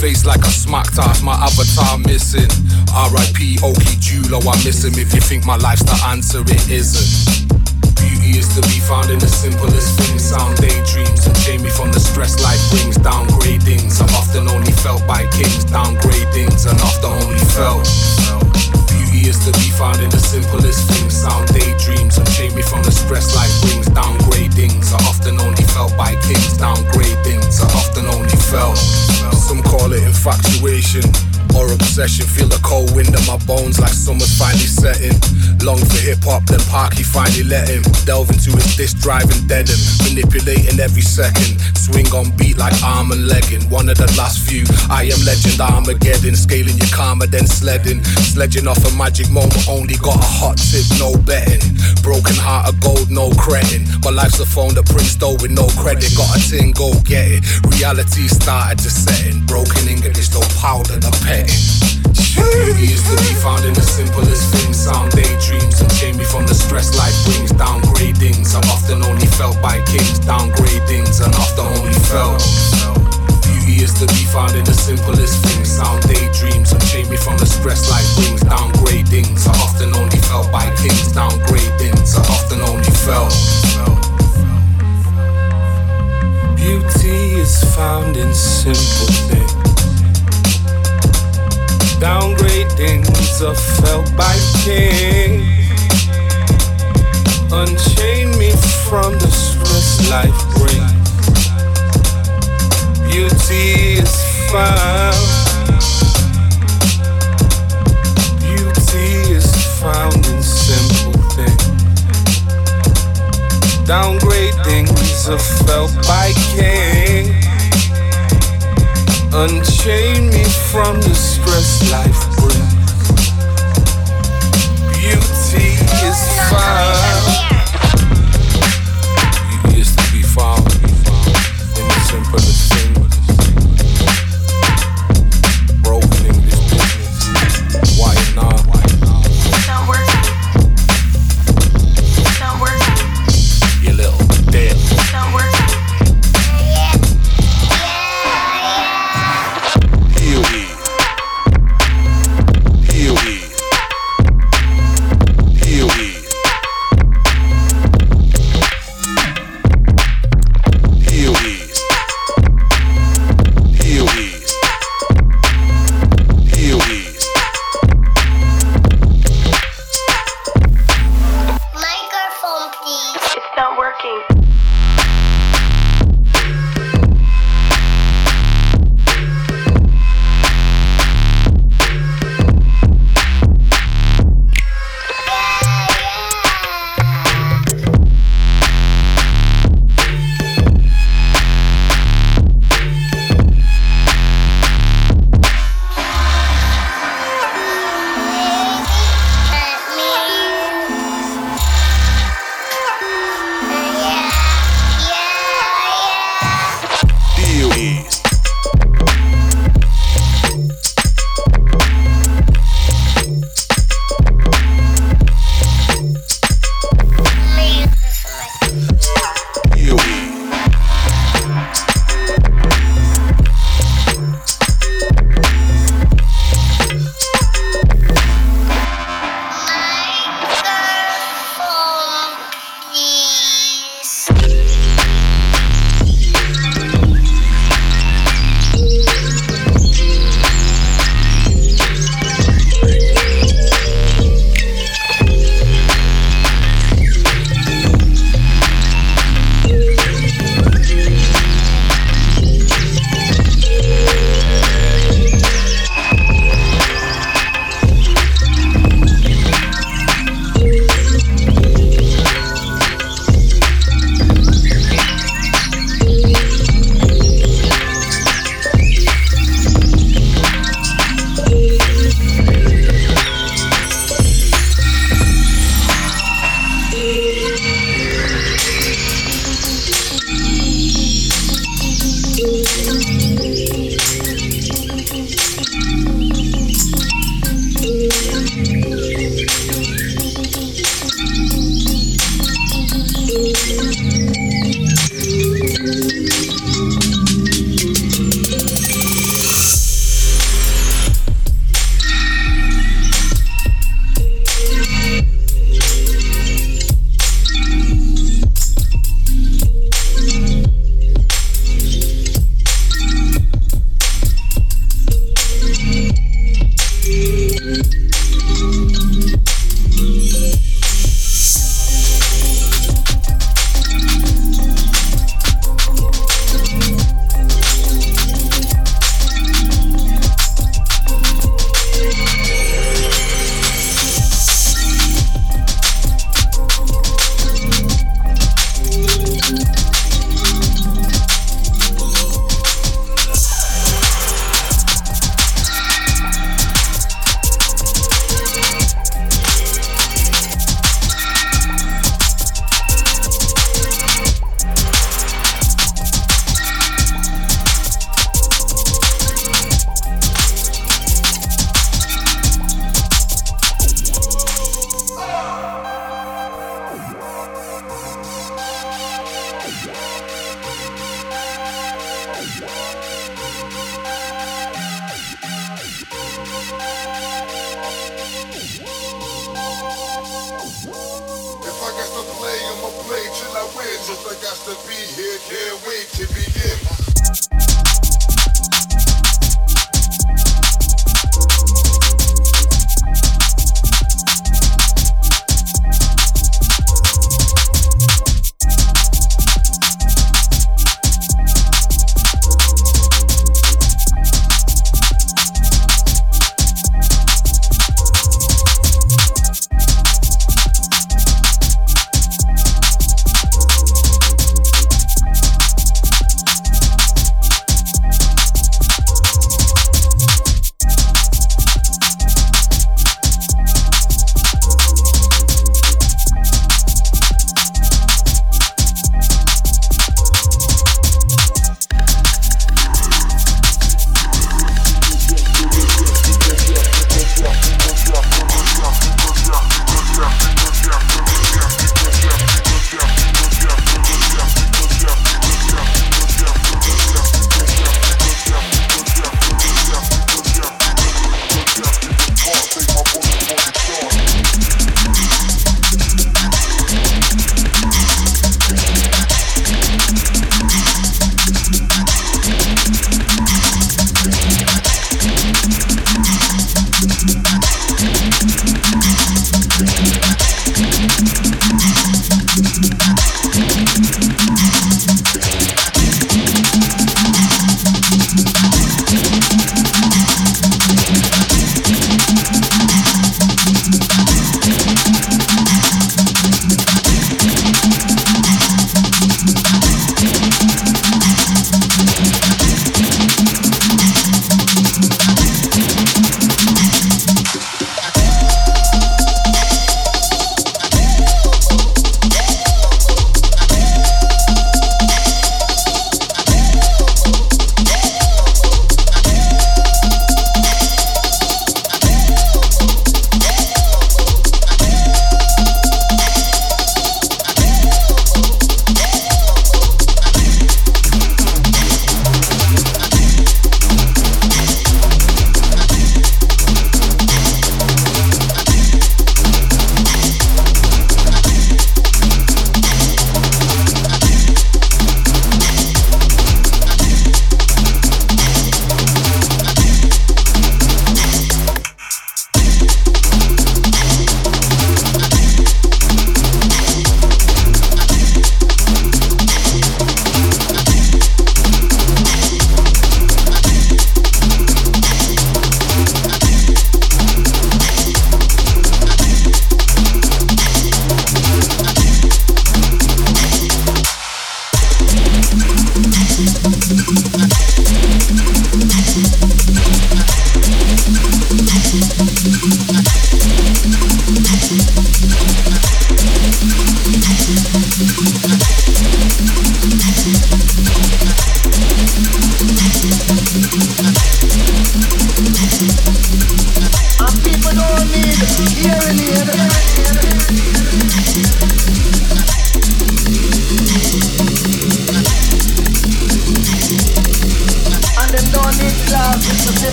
Face like a smacked off, my avatar missing. RIP Okie Julo, I miss him. If you think my life's the answer, it isn't. Beauty is to be found in the simplest things. Sound daydreams and Jamie from the stress life brings. Downgradings are often only felt by kings. Downgradings and often only felt. Beauty is to be found in the simplest things. Sound daydreams and Jamie from the stress life infatuation or obsession. Feel the cold wind in my bones like summer's finally setting. Long for hip hop, then Parky finally let him delve into his disc driving dead him. Manipulating every second. Swing on beat like arm and legging. One of the last few. I am legend Armageddon. Scaling your karma, then sledding. Sledging off a magic moment. Only got a hot tip, no betting. Broken heart of gold, no credit. My life's a phone that prints though with no credit. Got a tin, go get it. Reality started to set in. Broken English, no powder, the pet. Beauty is to be found in the simplest things. Sound daydreams and change me from the stress life brings. Downgradings are often only felt by kings. Downgradings and often only felt. Beauty is to be found in the simplest things. Sound daydreams and change me from the stress life brings. Downgradings are often only felt by kings. Downgradings are often only felt. Beauty is found in simple things. Downgradings are felt by king. Unchain me from the stress life brings. Beauty is found. Beauty is found in simple things. Downgradings are felt by king. Unchain me from the stress life brings. Beauty is fine. Beauty is to be found in the simplest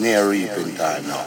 near reaping time now.